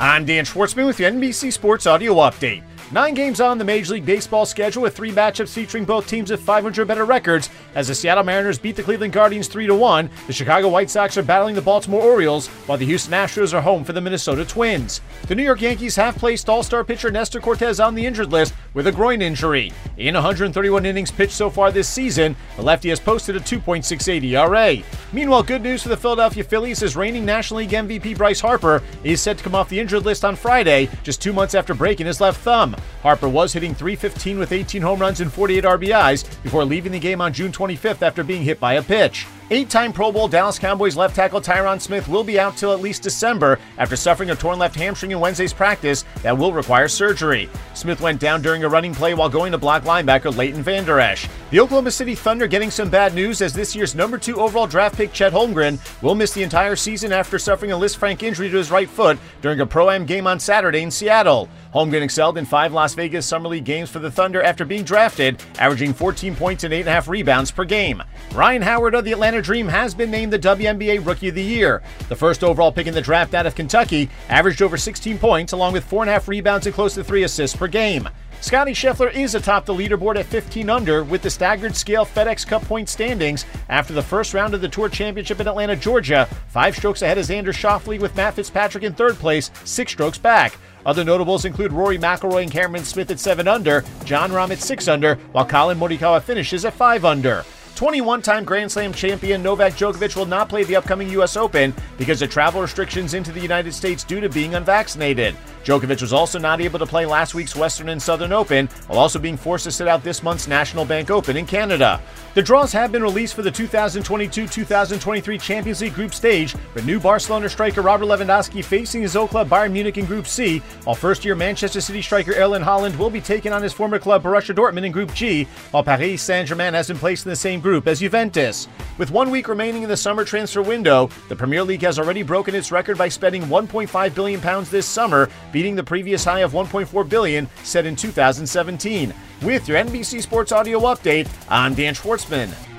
I'm Dan Schwartzman with the NBC Sports Audio Update. Nine games on the Major League Baseball schedule with three matchups featuring both teams with 500 better records. As the Seattle Mariners beat the Cleveland Guardians 3 1, the Chicago White Sox are battling the Baltimore Orioles, while the Houston Astros are home for the Minnesota Twins. The New York Yankees have placed all star pitcher Nestor Cortes on the injured list with a groin injury. In 131 innings pitched so far this season, the lefty has posted a 2.68 ERA. Meanwhile, good news for the Philadelphia Phillies is reigning National League MVP Bryce Harper is set to come off the injured list on Friday, just two months after breaking his left thumb. Harper was hitting 315 with 18 home runs and 48 RBIs before leaving the game on June 25th after being hit by a pitch. Eight time Pro Bowl Dallas Cowboys left tackle Tyron Smith will be out till at least December after suffering a torn left hamstring in Wednesday's practice that will require surgery. Smith went down during a running play while going to block linebacker Leighton Vander Esch. The Oklahoma City Thunder getting some bad news as this year's number two overall draft pick Chet Holmgren will miss the entire season after suffering a Lisfranc injury to his right foot during a Pro Am game on Saturday in Seattle. Holmgren excelled in five Las Vegas Summer League games for the Thunder after being drafted, averaging 14 points and 8.5 rebounds per game. Rhyne Howard of the Atlanta Dream has been named the WNBA Rookie of the Year. The first overall pick in the draft out of Kentucky averaged over 16 points, along with 4.5 rebounds and close to 3 assists per game. Scottie Scheffler is atop the leaderboard at 15 under with the staggered scale FedEx Cup point standings after the first round of the Tour Championship in Atlanta, Georgia. Five strokes ahead is Xander Schauffele with Matt Fitzpatrick in third place, six strokes back. Other notables include Rory McIlroy and Cameron Smith at 7 under, Jon Rahm at 6 under, while Collin Morikawa finishes at 5 under. 21 time Grand Slam champion Novak Djokovic will not play the upcoming U.S. Open because of travel restrictions into the United States due to being unvaccinated. Djokovic was also not able to play last week's Western and Southern Open, while also being forced to sit out this month's National Bank Open in Canada. The draws have been released for the 2022 2023 Champions League group stage, with new Barcelona striker Robert Lewandowski facing his old club Bayern Munich in Group C, while first year Manchester City striker Erling Haaland will be taking on his former club Borussia Dortmund in Group G, while Paris Saint Germain has been placed in the same group as Juventus. With one week remaining in the summer transfer window, the Premier League has already broken its record by spending 1.5 billion pounds this summer, beating the previous high of 1.4 billion set in 2017. With your NBC Sports Audio update, I'm Dan Schwartzman.